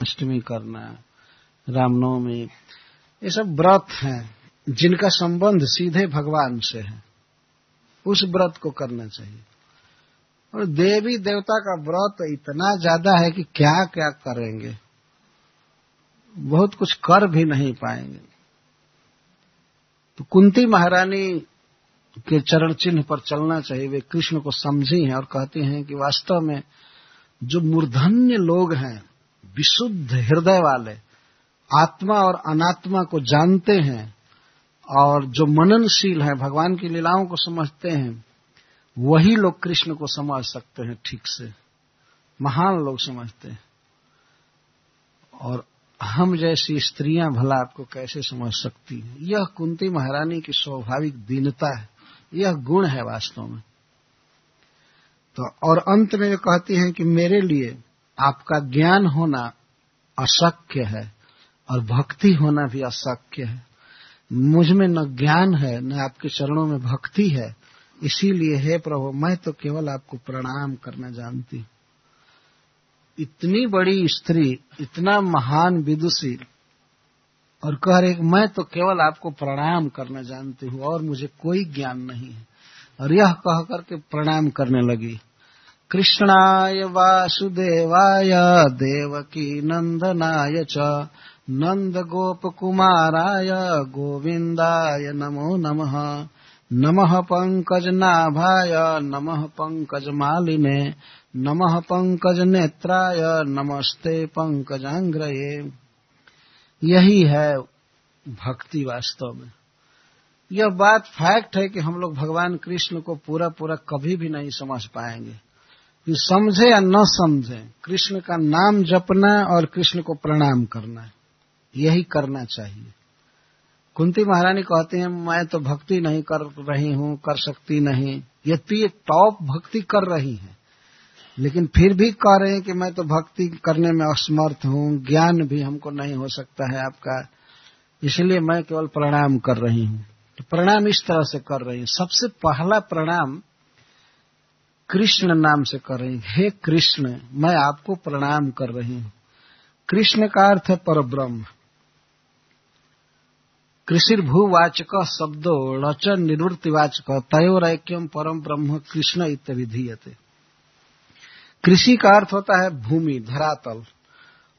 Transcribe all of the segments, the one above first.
अष्टमी करना रामनवमी, ये सब व्रत हैं, जिनका संबंध सीधे भगवान से है, उस व्रत को करना चाहिए। और देवी देवता का व्रत इतना ज़्यादा है कि क्या क्या करेंगे? बहुत कुछ कर भी नहीं पाएँगे। तो कुंती महारानी के चरण चिन्ह पर चलना चाहिए, वे कृष्ण को समझी हैं और कहती हैं कि वास्तव में जो मूर्धन्य लोग हैं विशुद्ध हृदय वाले आत्मा और अनात्मा को जानते हैं और जो मननशील है, भगवान की लीलाओं को समझते हैं, वही लोग कृष्ण को समझ सकते हैं ठीक से। महान लोग समझते हैं। और हम जैसी स्त्रियाँ भला आपको कैसे समझ सकती हैं? यह कुंती महारानी की स्वाभाविक दीनता है। यह गुण है वास्तव में। तो और अंत में वे कहती हैं कि मेरे लिए आपका ज्ञान होना अशक्य है और भक्ति होना भी अशक्य है। मुझमें न ज्ञान है, न आपके चरणों में भक्ति है। इसीलिए, हे प्रभु, मैं तो केवल आपको प्रणाम करना जानती इतनी बड़ी स्त्री, इतना महान विदुषी और कह रहे मैं तो केवल आपको प्रणाम करना जानती हूँ और मुझे कोई ज्ञान नहीं है। और यह कह करके प्रणाम करने लगी। कृष्णाय वासुदेवाय देवकी नंदनाय च नंद गोप कुमाराय गोविंदाय नमो नमः। नमः पंकज नाभाय नमः पंकज मालिने नमः पंकज नेत्राय नमस्ते पंकजांग्रये यही है भक्ति वास्तव में। यह बात फैक्ट है कि हम लोग भगवान कृष्ण को पूरा पूरा कभी भी नहीं समझ पाएँगे। कि समझे या न समझे, कृष्ण का नाम जपना और कृष्ण को प्रणाम करना है। यही करना चाहिए। कुंती महारानी कहती हैं, मैं तो भक्ति नहीं कर रही हूँ, कर सकती नहीं। ये तो ये टॉप भक्ति कर रही है। लेकिन फिर भी कह रहे हैं कि मैं तो भक्ति करने में असमर्थ हूँ, ज्ञान भी हमको नहीं हो सकता है आपका। इसलिए मैं केवल प्रणाम कर रही हूँ। तो प्रणाम इस तरह से कर रही हूँ। सबसे पहला प्रणाम कृष्ण नाम से कर रही हे। कृष्ण, मैं आपको प्रणाम कर रही हूँ। कृष्ण का अर्थ है पर ब्रह्म कृषि कृषिर्भूवाचक शब्दो रच निवृत्तिवाचक तयोरैक्यम परम ब्रह्म कृष्ण इत्यविधीयते कृषि का अर्थ होता है भूमि, धरातल।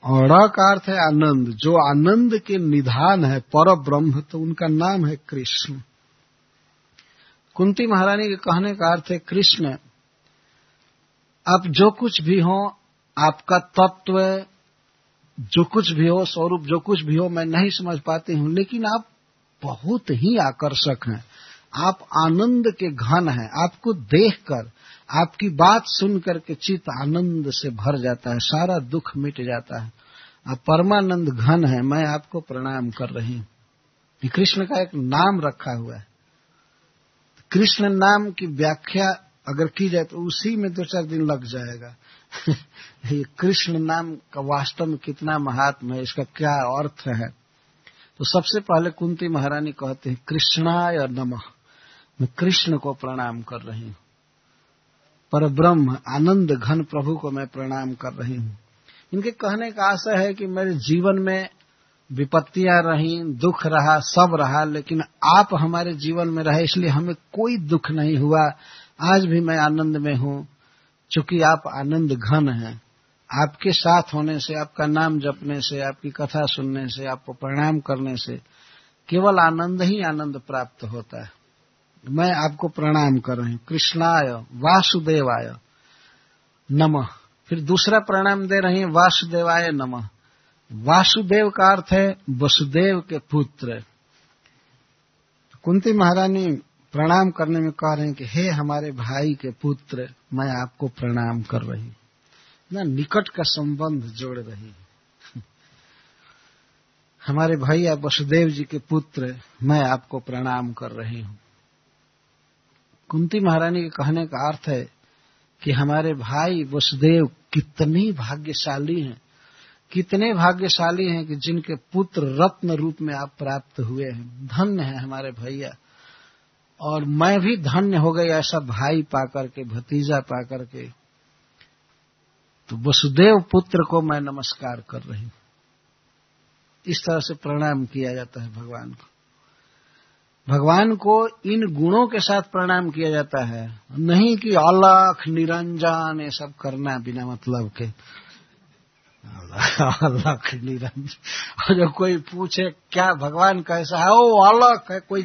और र का अर्थ है आनंद। जो आनंद के निधान है पर ब्रह्म तो उनका नाम है कृष्ण। कुंती महारानी के कहने का अर्थ है, कृष्ण आप जो कुछ भी हो, आपका तत्व, जो कुछ भी हो, स्वरूप जो कुछ भी हो, मैं नहीं समझ पाती हूँ, लेकिन आप बहुत ही आकर्षक हैं। आप आनंद के घन हैं। आपको देखकर, आपकी बात सुन करके चित्त आनंद से भर जाता है, सारा दुख मिट जाता है। आप परमानंद घन है, मैं आपको प्रणाम कर रही हूँ। कृष्ण का एक नाम रखा हुआ है। कृष्ण नाम की व्याख्या अगर की जाए तो उसी में दो चार दिन लग जाएगा। ये कृष्ण नाम का वास्तव में कितना महात्म है, इसका क्या अर्थ है? तो सबसे पहले कुंती महारानी कहते हैं, कृष्णाय नमः। मैं कृष्ण को प्रणाम कर रही हूँ। पर ब्रह्म आनंद घन प्रभु को मैं प्रणाम कर रही हूँ। इनके कहने का आशय है कि मेरे जीवन में विपत्तियाँ रही, दुख रहा, सब रहा, लेकिन आप हमारे जीवन में रहे, इसलिए हमें कोई दुख नहीं हुआ। आज भी मैं आनंद में हूँ, चूँकि आप आनंद घन हैं। आपके साथ होने से, आपका नाम जपने से, आपकी कथा सुनने से, आपको प्रणाम करने से केवल आनंद ही आनंद प्राप्त होता है। मैं आपको प्रणाम कर रही हूँ। कृष्णाय वासुदेवाय नमः। फिर दूसरा प्रणाम दे रही हैं, वासुदेवाय नमः। वासुदेव का अर्थ है वसुदेव के पुत्र। कुंती महारानी प्रणाम करने में कह रहे हैं कि, हे हमारे भाई के पुत्र, मैं आपको प्रणाम कर रही हूँ। ना निकट का संबंध जोड़ रही है। हमारे भैया वसुदेव जी के पुत्र, मैं आपको प्रणाम कर रही हूँ। कुंती महारानी के कहने का अर्थ है कि हमारे भाई वसुदेव कितनी भाग्यशाली हैं। कितने भाग्यशाली हैं कि जिनके पुत्र रत्न रूप में आप प्राप्त हुए हैं। धन्य है हमारे भैया। और मैं भी धन्य हो गई ऐसा भाई पाकर के, भतीजा पाकर के। तो वसुदेव पुत्र को मैं नमस्कार कर रही हूँ। इस तरह से प्रणाम किया जाता है भगवान को। भगवान को इन गुणों के साथ प्रणाम किया जाता है। नहीं कि अलख, निरंजन, ये सब करना बिना मतलब के। अलख निरंजन और जब कोई पूछे, क्या भगवान कैसा है? ओ अलख है कोई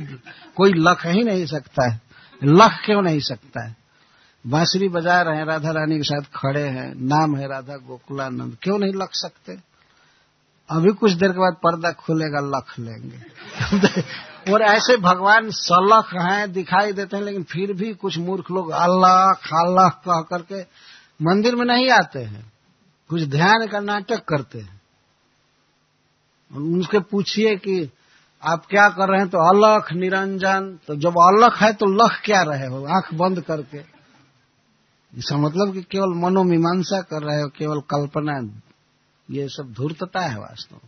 कोई लख ही नहीं सकता है। लख क्यों नहीं सकता है? बांसुरी बजा रहे हैं, राधा रानी के साथ खड़े हैं। नाम है राधा गोकुलानंद। क्यों नहीं लख सकते? अभी कुछ देर के बाद पर्दा खुलेगा, लख लेंगे। और ऐसे भगवान सलख हैं, दिखाई देते हैं, लेकिन फिर भी कुछ मूर्ख लोग अल्लाह अल्लाह कह करके मंदिर में नहीं आते हैं। कुछ ध्यान का नाटक करते हैं। उनसे पूछिए कि आप क्या कर रहे हैं? तो अलख निरंजन। तो जब अलख है तो लख क्या रहे हो? आँख बंद करके। इसका मतलब कि केवल मनोमीमांसा कर रहे हो, केवल कल्पना। ये सब धूर्तता है वास्तव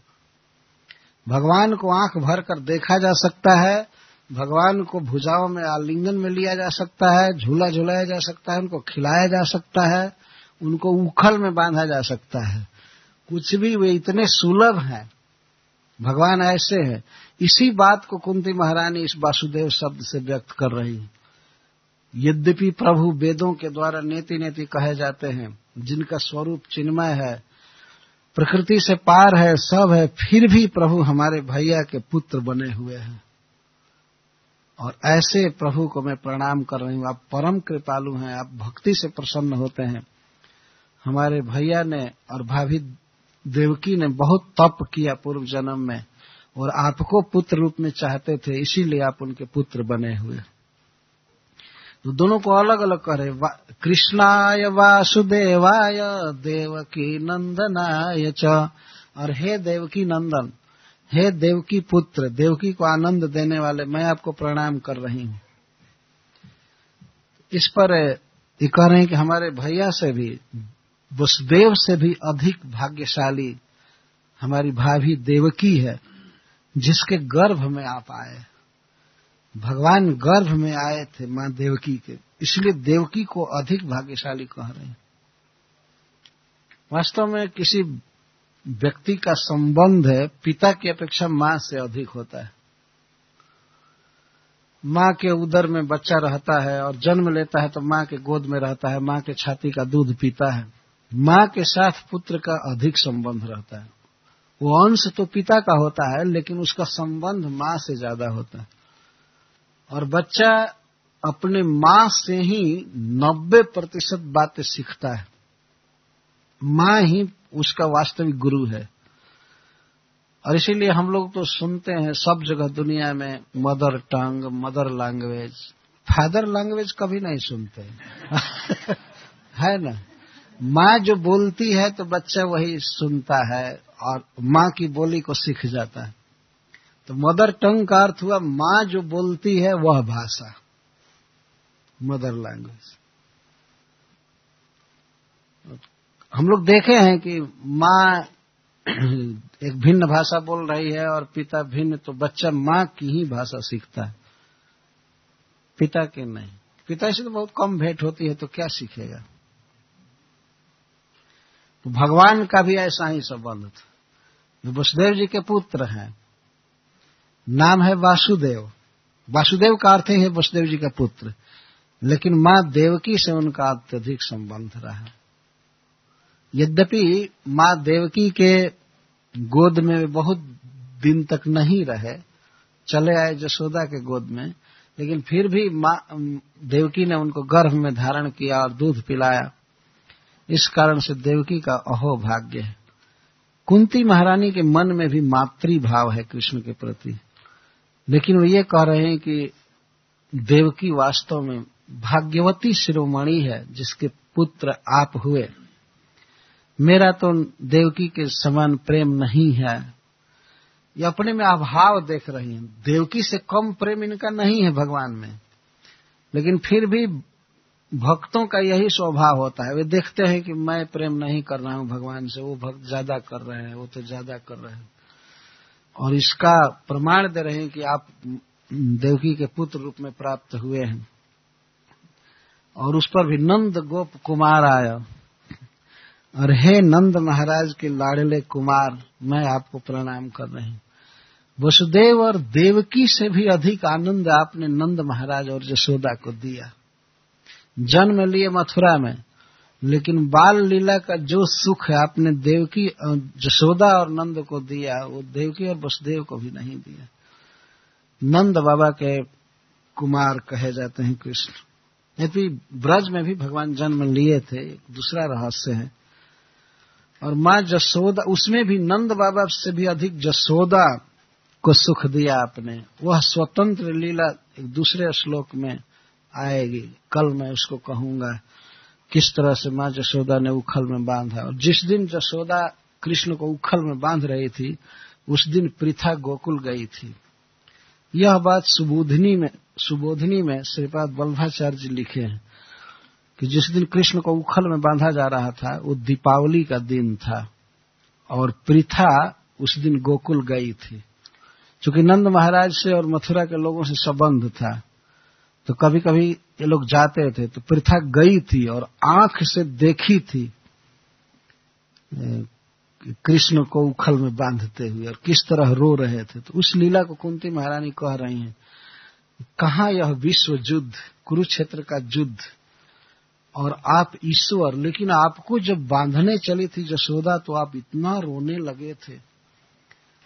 भगवान को आँख भर कर देखा जा सकता है। भगवान को भुजाओं में आलिंगन में लिया जा सकता है। झूला झुलाया जा सकता है, उनको खिलाया जा सकता है। उनको उखल में बांधा जा सकता है। कुछ भी वे इतने सुलभ हैं। भगवान ऐसे हैं। इसी बात को कुंती महारानी इस वासुदेव शब्द से व्यक्त कर रही यद्यपि प्रभु वेदों के द्वारा नेति नेति कहे जाते हैं, जिनका स्वरूप चिन्मय है, प्रकृति से पार है, सब है, फिर भी प्रभु हमारे भैया के पुत्र बने हुए हैं। और ऐसे प्रभु को मैं प्रणाम कर रही हूँ। आप परम कृपालु हैं, आप भक्ति से प्रसन्न होते हैं। हमारे भैया ने और भाभी देवकी ने बहुत तप किया पूर्व जन्म में और आपको पुत्र रूप में चाहते थे, इसीलिए आप उनके पुत्र बने हुए। तो दोनों को अलग अलग करे कृष्णाय वासुदेवाय, देवकी नंदनाय च। और हे देवकी नंदन, हे देवकी पुत्र, देवकी को आनंद देने वाले मैं आपको प्रणाम कर रही हूँ। इस पर ये कह रहे हैं कि हमारे भैया से भी वसुदेव से भी अधिक भाग्यशाली हमारी भाभी देवकी है, जिसके गर्भ में आप आए। भगवान गर्भ में आए थे माँ देवकी के, इसलिए देवकी को अधिक भाग्यशाली कह रहे हैं। वास्तव में किसी व्यक्ति का संबंध है, पिता की अपेक्षा माँ से अधिक होता है। माँ के उदर में बच्चा रहता है और जन्म लेता है तो माँ के गोद में रहता है, माँ के छाती का दूध पीता है। माँ के साथ पुत्र का अधिक संबंध रहता है। वो अंश तो पिता का होता है, लेकिन उसका संबंध माँ से ज़्यादा होता है। और बच्चा अपने माँ से ही नब्बे प्रतिशत बातें सीखता है। माँ ही उसका वास्तविक गुरु है। और इसीलिए हम लोग तो सुनते हैं सब जगह दुनिया में, mother tongue, mother language. Father language कभी नहीं सुनते। है ना? माँ जो बोलती है तो बच्चा वही सुनता है और माँ की बोली को सीख जाता है। तो मदर टंग का अर्थ हुआ, माँ जो बोलती है वह भाषा। मदर लैंग्वेज हम लोग देखे हैं कि माँ एक भिन्न भाषा बोल रही है और पिता भिन्न तो बच्चा माँ की ही भाषा सीखता है। पिता के नहीं। पिता से तो बहुत कम भेंट होती है तो क्या सीखेगा? भगवान का भी ऐसा ही संबंध था। वसुदेव जी के पुत्र हैं। नाम है वासुदेव। वासुदेव का अर्थ है वसुदेव जी का पुत्र। लेकिन माँ देवकी से उनका अत्यधिक संबंध रहा। यद्यपि माँ देवकी के गोद में बहुत दिन तक नहीं रहे, चले आए जसोदा के गोद में, लेकिन फिर भी माँ देवकी ने उनको गर्भ में धारण किया और दूध पिलाया। इस कारण से देवकी का अहो भाग्य है। कुंती महारानी के मन में भी मातृ भाव है कृष्ण के प्रति। लेकिन वो ये कह रहे हैं कि देवकी वास्तव में भाग्यवती शिरोमणि है जिसके पुत्र आप हुए। मेरा तो देवकी के समान प्रेम नहीं है। ये अपने में अभाव देख रही हैं। देवकी से कम प्रेम इनका नहीं है भगवान में। लेकिन फिर भी भक्तों का यही स्वभाव होता है। वे देखते हैं कि मैं प्रेम नहीं कर रहा हूँ भगवान से, वो भक्त ज़्यादा कर रहे हैं, वो तो ज़्यादा कर रहे हैं। और इसका प्रमाण दे रहे हैं कि आप देवकी के पुत्र रूप में प्राप्त हुए हैं। और उस पर भी नंद गोप कुमार आया। और हे नंद महाराज के लाडले कुमार, मैं आपको प्रणाम कर रही हूँ। वसुदेव और देवकी से भी अधिक आनंद आपने नंद महाराज और यशोदा को दिया। जन्म लिए मथुरा में। लेकिन बाल लीला का जो सुख है, आपने देवकी जसोदा और नंद को दिया वो देवकी और वसुदेव को भी नहीं दिया। नंद बाबा के कुमार कहे जाते हैं कृष्ण। यदि ब्रज में भी भगवान जन्म लिए थे, एक दूसरा रहस्य है। और माँ जसोदा उसमें भी नंद बाबा से भी अधिक जसोदा को सुख दिया आपने। वह स्वतंत्र लीला एक दूसरे श्लोक में आएगी। कल मैं उसको कहूँगा, किस तरह से माँ जसोदा ने उखल में बांधा। और जिस दिन जसोदा कृष्ण को उखल में बाँध रही थी, उस दिन पृथा गोकुल गई थी। यह बात सुबोधनी में सुबोधनी में श्रीपाद वल्भाचार्य जी लिखे हैं कि जिस दिन कृष्ण को उखल में बांधा जा रहा था, वो दीपावली का दिन था और पृथा उस दिन गोकुल गई थी। क्योंकि नंद महाराज से और मथुरा के लोगों से संबंध था तो कभी कभी ये लोग जाते थे तो पृथा गई थी और आँख से देखी थी कृष्ण को उखल में बांधते हुए और किस तरह रो रहे थे। तो उस लीला को कुंती महारानी कह रही हैं, कहा यह विश्व युद्ध, कुरुक्षेत्र का युद्ध? और आप ईश्वर, लेकिन आपको जब बांधने चली थी जसोदा तो आप इतना रोने लगे थे।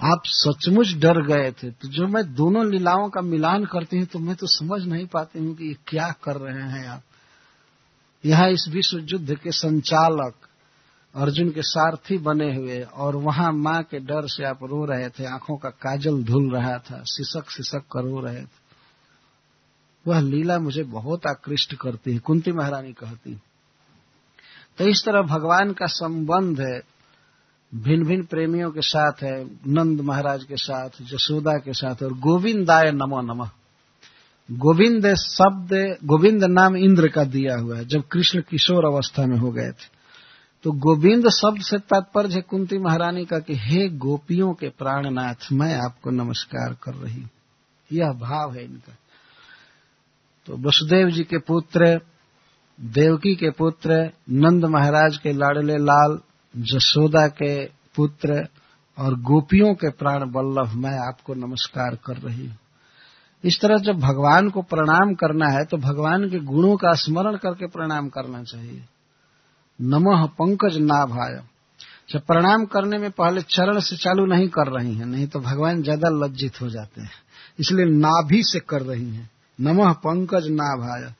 आप सचमुच डर गए थे। तो जो मैं दोनों लीलाओं का मिलान करती हूँ तो मैं तो समझ नहीं पाती हूँ कि ये क्या कर रहे हैं आप। यहाँ इस विश्व युद्ध के संचालक अर्जुन के सारथी बने हुए और वहाँ माँ के डर से आप रो रहे थे, आँखों का काजल धुल रहा था, सिसक सिसक कर रो रहे थे। वह लीला मुझे बहुत आकृष्ट करती है, कुंती महारानी कहती तो इस तरह भगवान का संबंध है भिन्न भिन्न प्रेमियों के साथ है, नंद महाराज के साथ, जसोदा के साथ और गोविंदाय नमो नमः। गोविंद शब्द, गोविंद नाम इंद्र का दिया हुआ है, जब कृष्ण किशोर अवस्था में हो गए थे। तो गोविंद शब्द से तात्पर्य है कुंती महारानी का कि, हे गोपियों के प्राणनाथ, मैं आपको नमस्कार कर रही हूँ। यह भाव है इनका। तो वसुदेव जी के पुत्र, देवकी के पुत्र, नंद महाराज के लाडले लाल जसोदा के पुत्र और गोपियों के प्राण बल्लभ मैं आपको नमस्कार कर रही हूँ। इस तरह जब भगवान को प्रणाम करना है तो भगवान के गुणों का स्मरण करके प्रणाम करना चाहिए। नमः पंकज नाभाय। जब प्रणाम करने में पहले चरण से चालू नहीं कर रही हैं, नहीं तो भगवान ज़्यादा लज्जित हो जाते हैं। इसलिए नाभि से कर रही हैं। नमः पंकज नाभाय।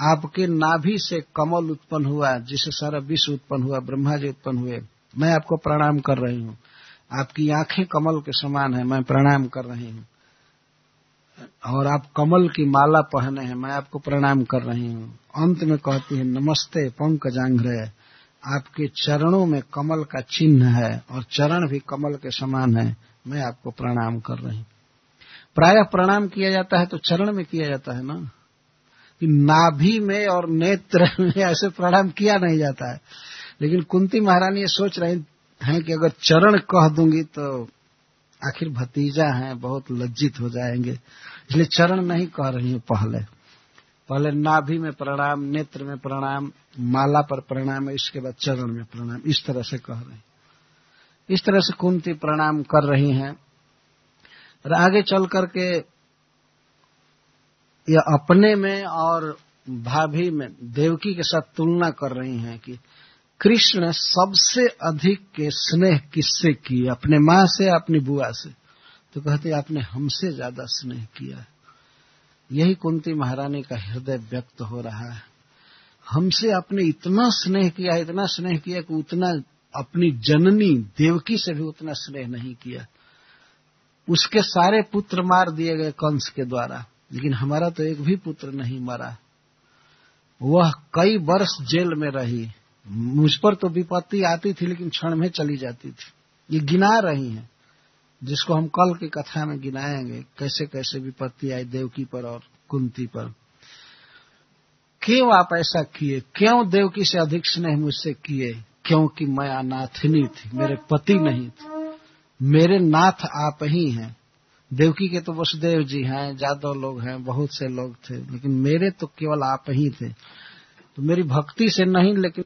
आपके नाभि से कमल उत्पन्न हुआ जिससे सारा विश्व उत्पन्न हुआ, ब्रह्मा जी उत्पन्न हुए, मैं आपको प्रणाम कर रही हूँ। आपकी आँखें कमल के समान है, मैं प्रणाम कर रही हूँ। और आप कमल की माला पहने हैं, मैं आपको प्रणाम कर रही हूँ। अंत में कहती है, नमस्ते पंकजांग्र आपके चरणों में कमल का चिन्ह है, और चरण भी कमल के समान है, मैं आपको प्रणाम कर रही हूँ। प्रायः प्रणाम किया जाता है तो चरण में किया जाता है ना? कि नाभि में और नेत्र में ऐसे प्रणाम किया नहीं जाता है। लेकिन कुंती महारानी ये सोच रही हैं कि अगर चरण कह दूँगी तो आखिर भतीजा है, बहुत लज्जित हो जाएँगे। इसलिए चरण नहीं कह रही हूँ पहले। पहले नाभि में प्रणाम नेत्र में प्रणाम माला पर प्रणाम इसके बाद चरण में प्रणाम इस तरह से कह रहे हैं। इस तरह से कुंती प्रणाम कर रही हैं। और आगे चल करके यह अपने में और भाभी में, देवकी के साथ तुलना कर रही हैं कि कृष्ण सबसे अधिक के स्नेह किससे किए अपने माँ से, अपनी बुआ से? तो कहते, आपने हमसे ज़्यादा स्नेह किया यही कुंती महारानी का हृदय व्यक्त हो रहा है। हमसे आपने इतना स्नेह किया, इतना स्नेह किया कि उतना अपनी जननी देवकी से भी उतना स्नेह नहीं किया। उसके सारे पुत्र मार दिए गए कंस के द्वारा। लेकिन हमारा तो एक भी पुत्र नहीं मरा। वह कई वर्ष जेल में रही। मुझ पर तो विपत्ति आती थी, लेकिन क्षण में चली जाती थी। ये गिना रही हैं, जिसको हम कल की कथा में गिनाएँगे, कैसे कैसे विपत्ति आई देवकी पर और कुंती पर। क्यों आप ऐसा किए? क्यों देवकी से अधिक स्नेह मुझसे किए? क्योंकि मैं अनाथिनी थी, मेरे पति नहीं थे। मेरे नाथ आप ही हैं। देवकी के तो वसुदेव जी हैं जादव लोग हैं, बहुत से लोग थे, लेकिन मेरे तो केवल आप ही थे। तो मेरी भक्ति से नहीं, लेकिन